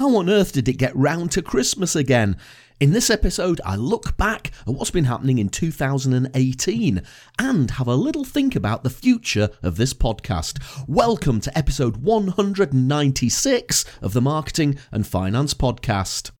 how on earth did it get round to Christmas again? In this episode, I look back at what's been happening in 2018 and have a little think about the future of this podcast. Welcome to episode 196 of the Marketing and Finance Podcast.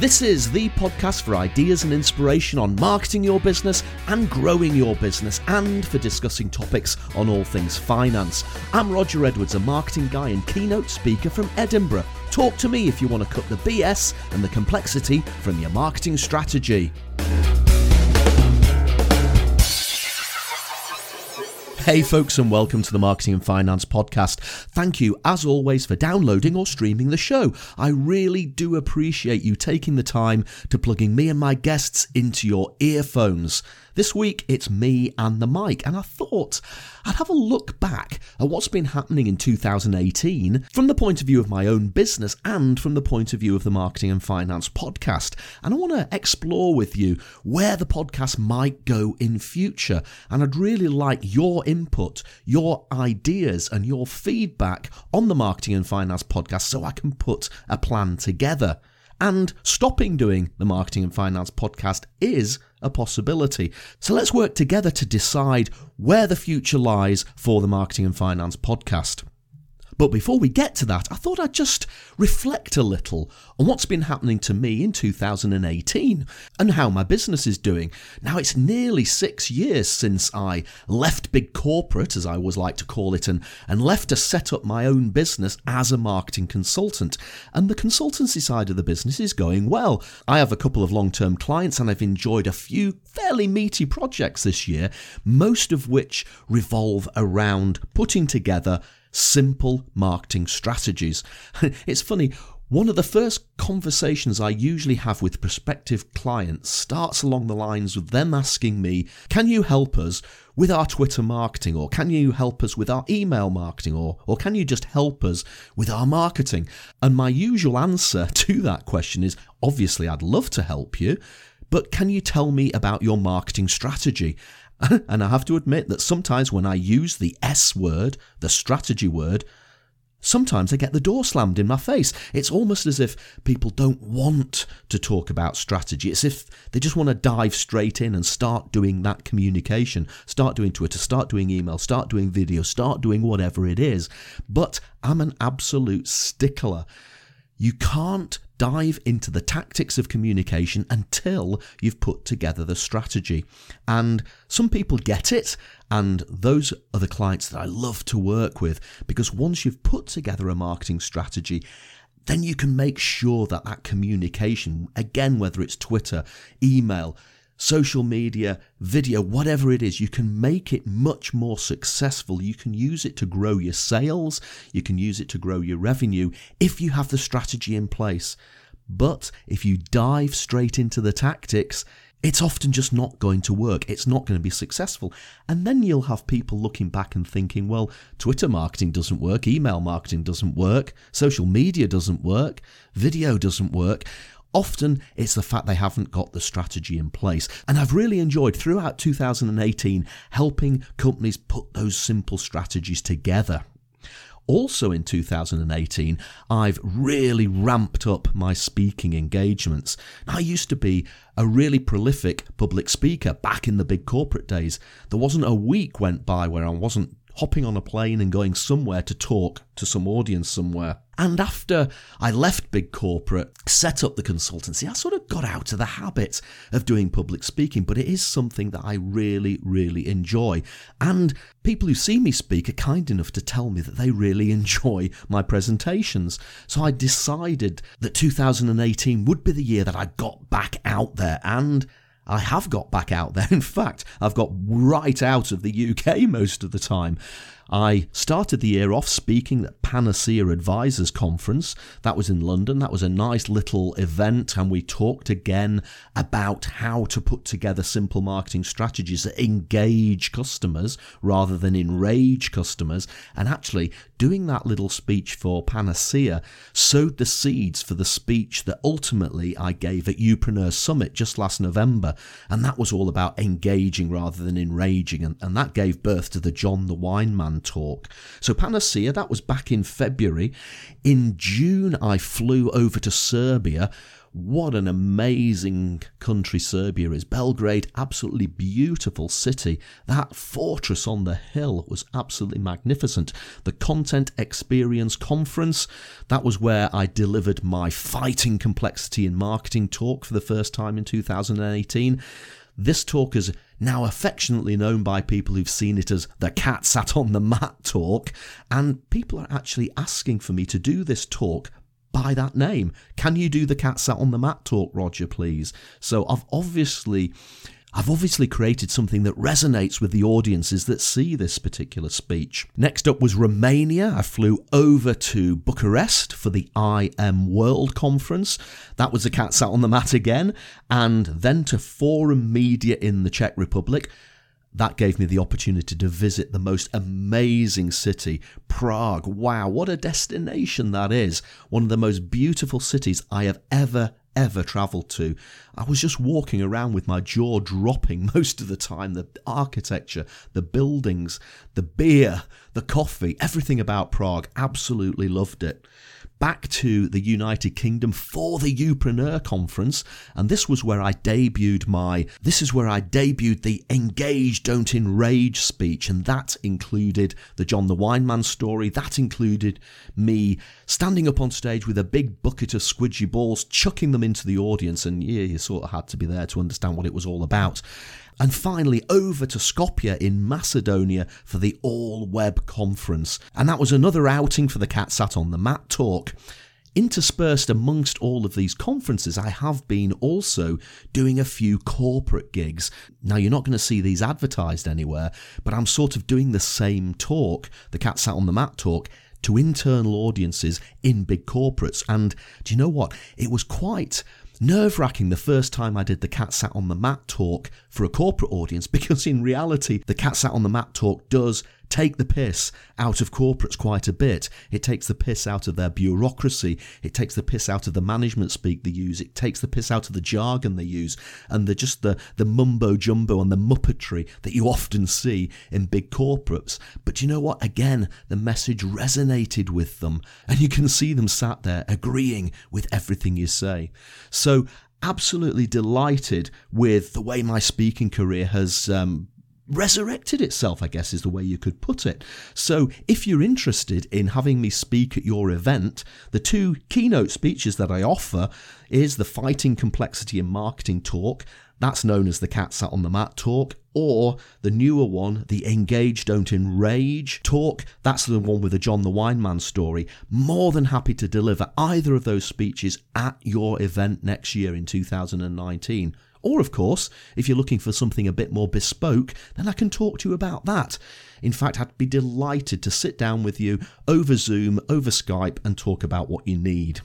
This is the podcast for ideas and inspiration on marketing your business and growing your business, and for discussing topics on all things finance. I'm Roger Edwards, a marketing guy and keynote speaker from Edinburgh. Talk to me if you want to cut the BS and the complexity from your marketing strategy. Hey, folks, and welcome to the Marketing and Finance Podcast. Thank you, as always, for downloading or streaming the show. I really do appreciate you taking the time to plugging me and my guests into your earphones. This week it's me and the mic, and I thought I'd have a look back at what's been happening in 2018 from the point of view of my own business and from the point of view of the Marketing and Finance podcast. And I want to explore with you where the podcast might go in future. And I'd really like your input, your ideas, and your feedback on the Marketing and Finance podcast so I can put a plan together. And stopping doing the Marketing and Finance podcast is a possibility. So let's work together to decide where the future lies for the Marketing and Finance podcast. But before we get to that, I thought I'd just reflect a little on what's been happening to me in 2018 and how my business is doing. Now, it's nearly six years since I left big corporate, as I always like to call it, and, and left to set up my own business as a marketing consultant. And the consultancy side of the business is going well. I have a couple of long term clients and I've enjoyed a few fairly meaty projects this year, most of which revolve around putting together simple marketing strategies. it's funny, one of the first conversations I usually have with prospective clients starts along the lines of them asking me, Can you help us with our Twitter marketing? Or can you help us with our email marketing? Or, or can you just help us with our marketing? And my usual answer to that question is obviously, I'd love to help you, but can you tell me about your marketing strategy? and I have to admit that sometimes when I use the S word, the strategy word, sometimes I get the door slammed in my face. It's almost as if people don't want to talk about strategy. It's if they just want to dive straight in and start doing that communication, start doing Twitter, start doing email, start doing video, start doing whatever it is. But I'm an absolute stickler. You can't dive into the tactics of communication until you've put together the strategy. And some people get it, and those are the clients that I love to work with because once you've put together a marketing strategy, then you can make sure that that communication, again, whether it's Twitter, email, social media, video, whatever it is, you can make it much more successful. You can use it to grow your sales, you can use it to grow your revenue if you have the strategy in place. But if you dive straight into the tactics, it's often just not going to work. It's not going to be successful. And then you'll have people looking back and thinking, well, Twitter marketing doesn't work, email marketing doesn't work, social media doesn't work, video doesn't work. Often it's the fact they haven't got the strategy in place. And I've really enjoyed throughout 2018 helping companies put those simple strategies together. Also in 2018, I've really ramped up my speaking engagements. I used to be a really prolific public speaker back in the big corporate days. There wasn't a week went by where I wasn't hopping on a plane and going somewhere to talk to some audience somewhere. And after I left big corporate, set up the consultancy, I sort of got out of the habit of doing public speaking, but it is something that I really, really enjoy. And people who see me speak are kind enough to tell me that they really enjoy my presentations. So I decided that 2018 would be the year that I got back out there and I have got back out there. In fact, I've got right out of the UK most of the time. I started the year off speaking at Panacea Advisors Conference. That was in London. That was a nice little event, and we talked again about how to put together simple marketing strategies that engage customers rather than enrage customers. And actually, doing that little speech for Panacea sowed the seeds for the speech that ultimately I gave at Youpreneur Summit just last November. And that was all about engaging rather than enraging. And, and that gave birth to the John the Wine Man Talk. So, Panacea, that was back in February. In June, I flew over to Serbia what an amazing country Serbia is. Belgrade, absolutely beautiful city. That fortress on the hill was absolutely magnificent. The Content Experience Conference, that was where I delivered my Fighting Complexity in Marketing talk for the first time in 2018. This talk is now affectionately known by people who've seen it as the cat sat on the mat talk, and people are actually asking for me to do this talk by that name. Can you do the cat sat on the mat talk, Roger, please? So I've obviously I've obviously created something that resonates with the audiences that see this particular speech. Next up was Romania. I flew over to Bucharest for the IM World Conference. That was the cat sat on the mat again. And then to Forum Media in the Czech Republic that gave me the opportunity to visit the most amazing city, Prague. Wow, what a destination that is. One of the most beautiful cities I have ever, ever travelled to. I was just walking around with my jaw dropping most of the time. The architecture, the buildings, the beer, the coffee, everything about Prague. Absolutely loved it back to the United Kingdom for the Youpreneur conference, and this was where I debuted my this is where I debuted the Engage Don't Enrage speech, and that included the John the Wineman story, that included me standing up on stage with a big bucket of squidgy balls, chucking them into the audience, and yeah, you sort of had to be there to understand what it was all about and finally over to Skopje in Macedonia for the All Web Conference. And that was another outing for the Cat Sat on the Mat talk. Interspersed amongst all of these conferences, I have been also doing a few corporate gigs. Now, you're not going to see these advertised anywhere, but I'm sort of doing the same talk, the Cat Sat on the Mat talk, to internal audiences in big corporates. And do you know what? It was quite nerve wracking the first time I did the cat sat on the mat talk for a corporate audience because in reality, the cat sat on the mat talk does take the piss out of corporates quite a bit. It takes the piss out of their bureaucracy. It takes the piss out of the management speak they use. It takes the piss out of the jargon they use and the just the, the mumbo jumbo and the muppetry that you often see in big corporates. But you know what? Again, the message resonated with them and you can see them sat there agreeing with everything you say. So absolutely delighted with the way my speaking career has um, resurrected itself, I guess is the way you could put it. So, if you're interested in having me speak at your event, the two keynote speeches that I offer is the Fighting Complexity in Marketing talk. That's known as the Cat Sat on the Mat talk, or the newer one, the Engage Don't Enrage talk. That's the one with the John the Wineman story. More than happy to deliver either of those speeches at your event next year in 2019. Or, of course, if you're looking for something a bit more bespoke, then I can talk to you about that. In fact, I'd be delighted to sit down with you over Zoom, over Skype, and talk about what you need.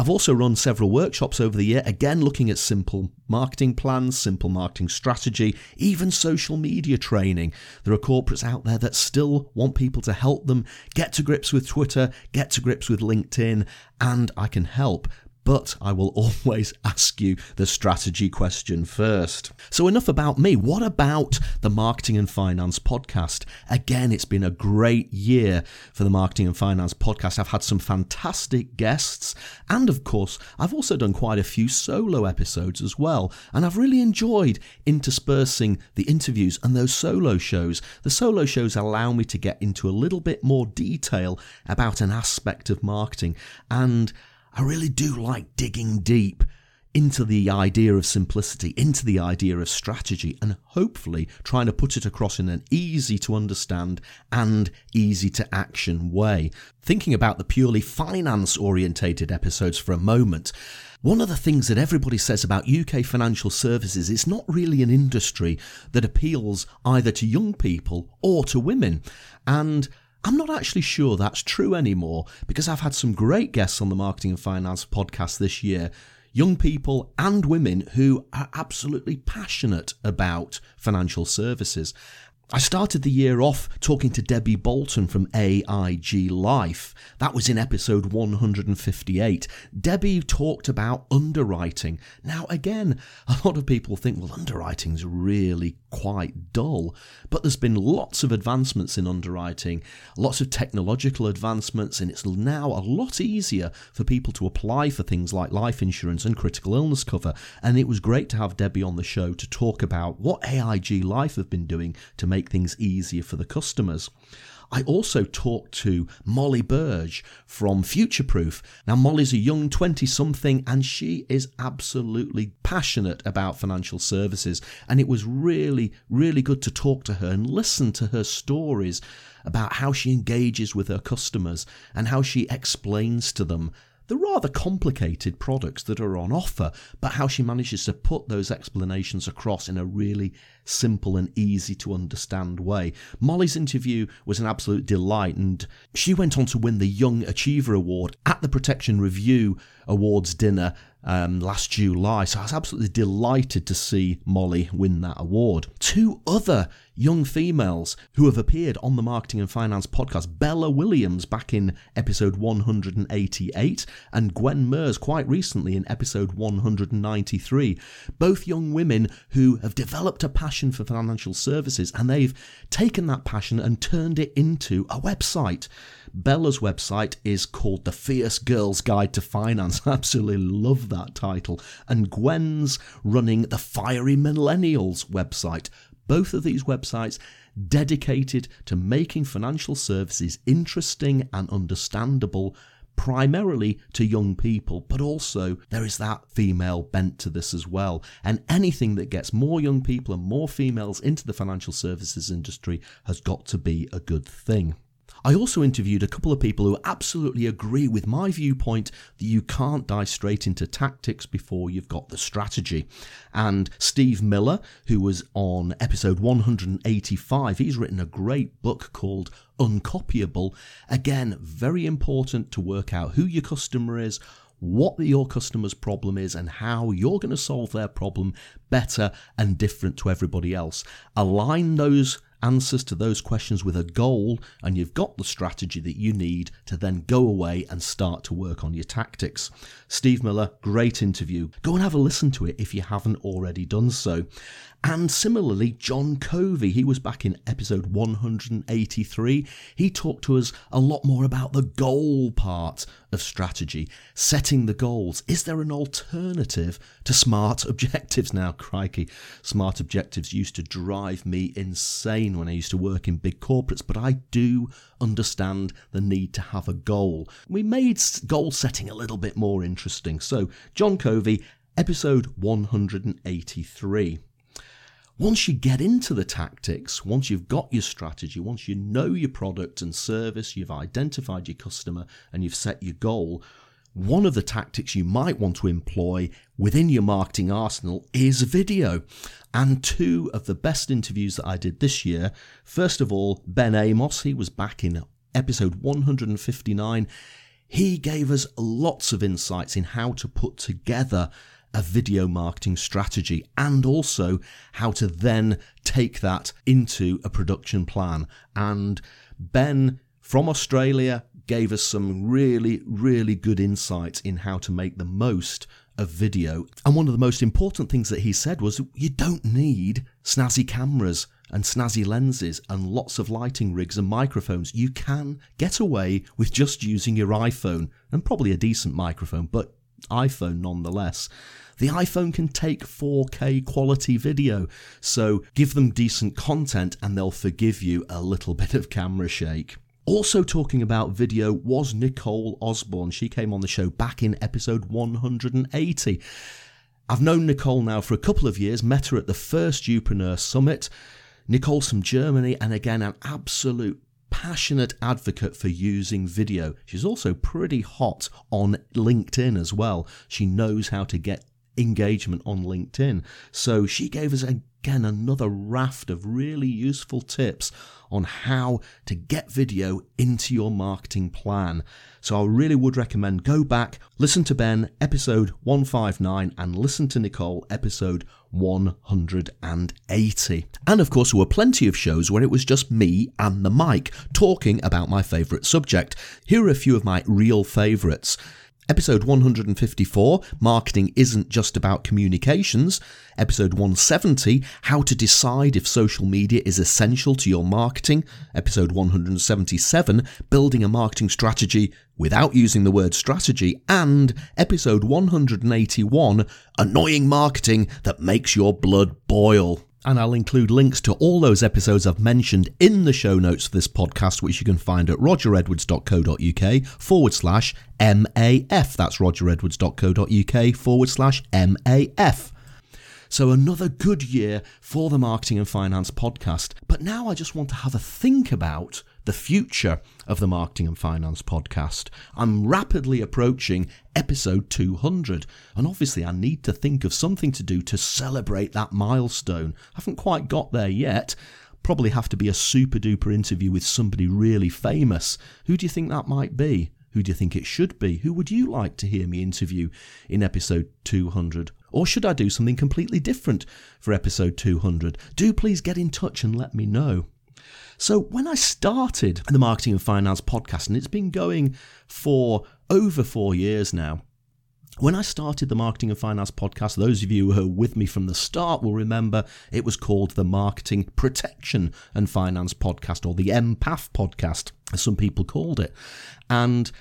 I've also run several workshops over the year, again looking at simple marketing plans, simple marketing strategy, even social media training. There are corporates out there that still want people to help them get to grips with Twitter, get to grips with LinkedIn, and I can help but I will always ask you the strategy question first. So, enough about me. What about the Marketing and Finance podcast? Again, it's been a great year for the Marketing and Finance podcast. I've had some fantastic guests, and of course, I've also done quite a few solo episodes as well. And I've really enjoyed interspersing the interviews and those solo shows. The solo shows allow me to get into a little bit more detail about an aspect of marketing and I really do like digging deep into the idea of simplicity, into the idea of strategy, and hopefully trying to put it across in an easy to understand and easy to action way. Thinking about the purely finance orientated episodes for a moment, one of the things that everybody says about UK financial services is not really an industry that appeals either to young people or to women. And I'm not actually sure that's true anymore because I've had some great guests on the Marketing and Finance podcast this year young people and women who are absolutely passionate about financial services. I started the year off talking to Debbie Bolton from AIG Life. That was in episode 158. Debbie talked about underwriting. Now, again, a lot of people think, well, underwriting's really quite dull, but there's been lots of advancements in underwriting, lots of technological advancements, and it's now a lot easier for people to apply for things like life insurance and critical illness cover. And it was great to have Debbie on the show to talk about what AIG Life have been doing to make make things easier for the customers. I also talked to Molly Burge from Futureproof. Now, Molly's a young 20 something and she is absolutely passionate about financial services. And it was really, really good to talk to her and listen to her stories about how she engages with her customers and how she explains to them the rather complicated products that are on offer, but how she manages to put those explanations across in a really simple and easy to understand way. Molly's interview was an absolute delight, and she went on to win the Young Achiever Award at the Protection Review Awards dinner um, last July. So I was absolutely delighted to see Molly win that award. Two other young females who have appeared on the Marketing and Finance podcast Bella Williams back in episode 188 and Gwen Mers quite recently in episode 193. Both young women who have developed a passion for financial services and they've taken that passion and turned it into a website. Bella's website is called The Fierce Girl's Guide to Finance. I absolutely love that title. And Gwen's running the Fiery Millennials website. Both of these websites dedicated to making financial services interesting and understandable primarily to young people, but also there is that female bent to this as well. And anything that gets more young people and more females into the financial services industry has got to be a good thing. I also interviewed a couple of people who absolutely agree with my viewpoint that you can't dive straight into tactics before you've got the strategy. And Steve Miller, who was on episode 185, he's written a great book called Uncopyable. Again, very important to work out who your customer is what your customer's problem is and how you're going to solve their problem better and different to everybody else. Align those answers to those questions with a goal, and you've got the strategy that you need to then go away and start to work on your tactics. Steve Miller, great interview. Go and have a listen to it if you haven't already done so. And similarly, John Covey, he was back in episode 183. He talked to us a lot more about the goal part of strategy, setting the goals. Is there an alternative to smart objectives now? Crikey, smart objectives used to drive me insane when I used to work in big corporates, but I do understand the need to have a goal. We made goal setting a little bit more interesting. So, John Covey, episode 183 once you get into the tactics, once you've got your strategy, once you know your product and service, you've identified your customer, and you've set your goal, one of the tactics you might want to employ within your marketing arsenal is video. And two of the best interviews that I did this year first of all, Ben Amos, he was back in episode 159. He gave us lots of insights in how to put together a video marketing strategy and also how to then take that into a production plan. And Ben from Australia gave us some really, really good insights in how to make the most of video. And one of the most important things that he said was you don't need snazzy cameras and snazzy lenses and lots of lighting rigs and microphones. You can get away with just using your iPhone and probably a decent microphone, but iPhone nonetheless. The iPhone can take 4K quality video, so give them decent content and they'll forgive you a little bit of camera shake. Also, talking about video was Nicole Osborne. She came on the show back in episode 180. I've known Nicole now for a couple of years, met her at the first Youpreneur Summit. Nicole's from Germany and again, an absolute passionate advocate for using video. She's also pretty hot on LinkedIn as well. She knows how to get engagement on LinkedIn. So she gave us a Again, another raft of really useful tips on how to get video into your marketing plan. So I really would recommend go back, listen to Ben, episode 159, and listen to Nicole, episode 180. And of course, there were plenty of shows where it was just me and the mic talking about my favourite subject. Here are a few of my real favourites. Episode 154 Marketing Isn't Just About Communications. Episode 170 How to Decide If Social Media is Essential to Your Marketing. Episode 177 Building a Marketing Strategy Without Using the Word Strategy. And Episode 181 Annoying Marketing That Makes Your Blood Boil and I'll include links to all those episodes I've mentioned in the show notes for this podcast, which you can find at rogeredwards.co.uk forward slash MAF. That's rogeredwards.co.uk forward slash MAF. So, another good year for the Marketing and Finance podcast. But now I just want to have a think about the future of the Marketing and Finance podcast. I'm rapidly approaching episode 200, and obviously I need to think of something to do to celebrate that milestone. I haven't quite got there yet. Probably have to be a super duper interview with somebody really famous. Who do you think that might be? Who do you think it should be? Who would you like to hear me interview in episode 200? Or should I do something completely different for episode 200? Do please get in touch and let me know. So, when I started the Marketing and Finance podcast, and it's been going for over four years now, when I started the Marketing and Finance podcast, those of you who are with me from the start will remember it was called the Marketing Protection and Finance Podcast, or the MPAF podcast, as some people called it. And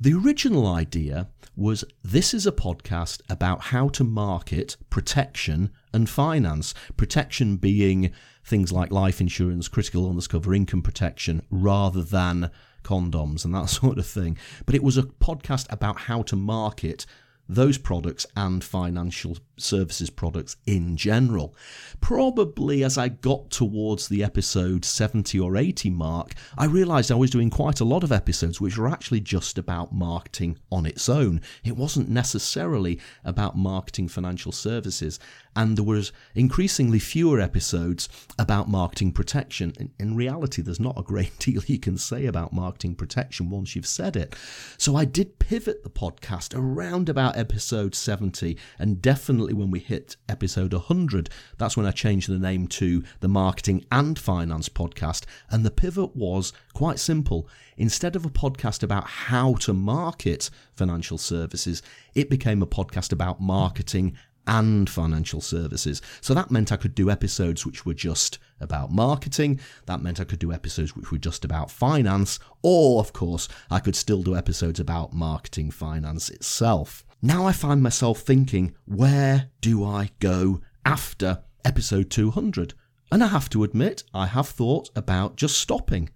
the original idea was this is a podcast about how to market protection and finance. Protection being things like life insurance, critical illness cover, income protection, rather than condoms and that sort of thing. But it was a podcast about how to market those products and financial services products in general. Probably as I got towards the episode 70 or 80 mark, I realized I was doing quite a lot of episodes which were actually just about marketing on its own. It wasn't necessarily about marketing financial services and there was increasingly fewer episodes about marketing protection. In, in, reality, there's not a great deal you can say about marketing protection once you've said it. So I did pivot the podcast around about episode 70, and definitely when we hit episode 100, that's when I changed the name to the Marketing and Finance Podcast. And the pivot was quite simple. Instead of a podcast about how to market financial services, it became a podcast about marketing and financial services. So that meant I could do episodes which were just about marketing. That meant I could do episodes which were just about finance. Or, of course, I could still do episodes about marketing finance itself. Now I find myself thinking, where do I go after episode 200? And I have to admit, I have thought about just stopping.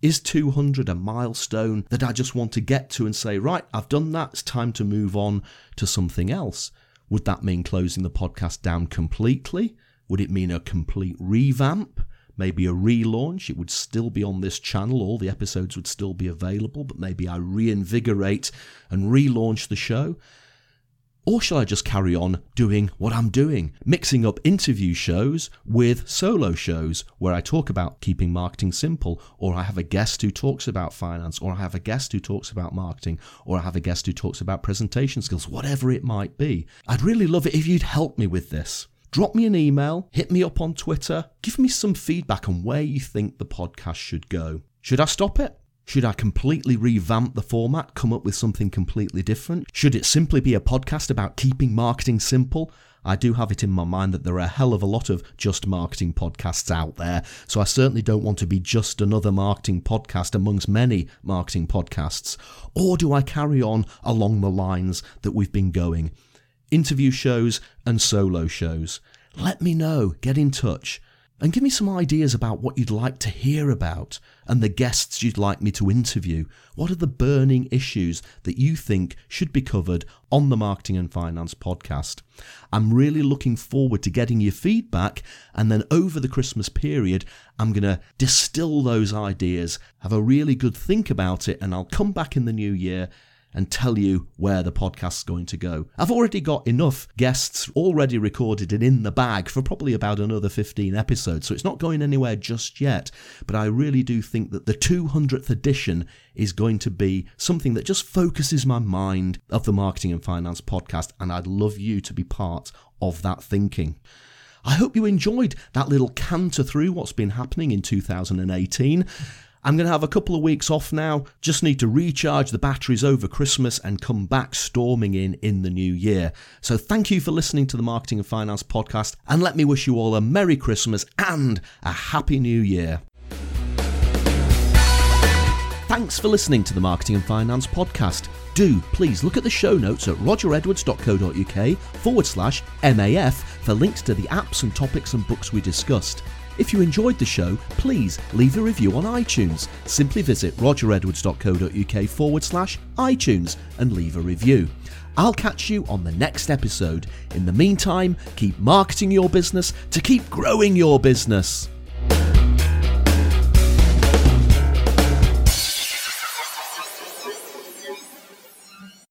Is 200 a milestone that I just want to get to and say, right, I've done that, it's time to move on to something else? Would that mean closing the podcast down completely? Would it mean a complete revamp? Maybe a relaunch? It would still be on this channel, all the episodes would still be available, but maybe I reinvigorate and relaunch the show. Or shall I just carry on doing what I'm doing, mixing up interview shows with solo shows where I talk about keeping marketing simple, or I have a guest who talks about finance, or I have a guest who talks about marketing, or I have a guest who talks about presentation skills, whatever it might be. I'd really love it if you'd help me with this. Drop me an email, hit me up on Twitter, give me some feedback on where you think the podcast should go. Should I stop it? Should I completely revamp the format, come up with something completely different? Should it simply be a podcast about keeping marketing simple? I do have it in my mind that there are a hell of a lot of just marketing podcasts out there, so I certainly don't want to be just another marketing podcast amongst many marketing podcasts. Or do I carry on along the lines that we've been going? Interview shows and solo shows. Let me know, get in touch and give me some ideas about what you'd like to hear about and the guests you'd like me to interview. What are the burning issues that you think should be covered on the Marketing and Finance podcast? I'm really looking forward to getting your feedback, and then over the Christmas period, I'm going to distill those ideas, have a really good think about it, and I'll come back in the new year and tell you where the podcast's going to go. I've already got enough guests already recorded and in the bag for probably about another 15 episodes, so it's not going anywhere just yet. But I really do think that the 200th edition is going to be something that just focuses my mind of the Marketing and Finance podcast, and I'd love you to be part of that thinking. I hope you enjoyed that little canter through what's been happening in 2018. I'm going to have a couple of weeks off now, just need to recharge the batteries over Christmas and come back storming in in the new year. So thank you for listening to the Marketing and Finance podcast, and let me wish you all a Merry Christmas and a Happy New Year. Thanks for listening to the Marketing and Finance podcast. Do please look at the show notes at rogeredwards.co.uk forward slash MAF for links to the apps and topics and books we discussed. If you enjoyed the show, please leave a review on iTunes. Simply visit rogeredwards.co.uk forward slash iTunes and leave a review. I'll catch you on the next episode. In the meantime, keep marketing your business to keep growing your business.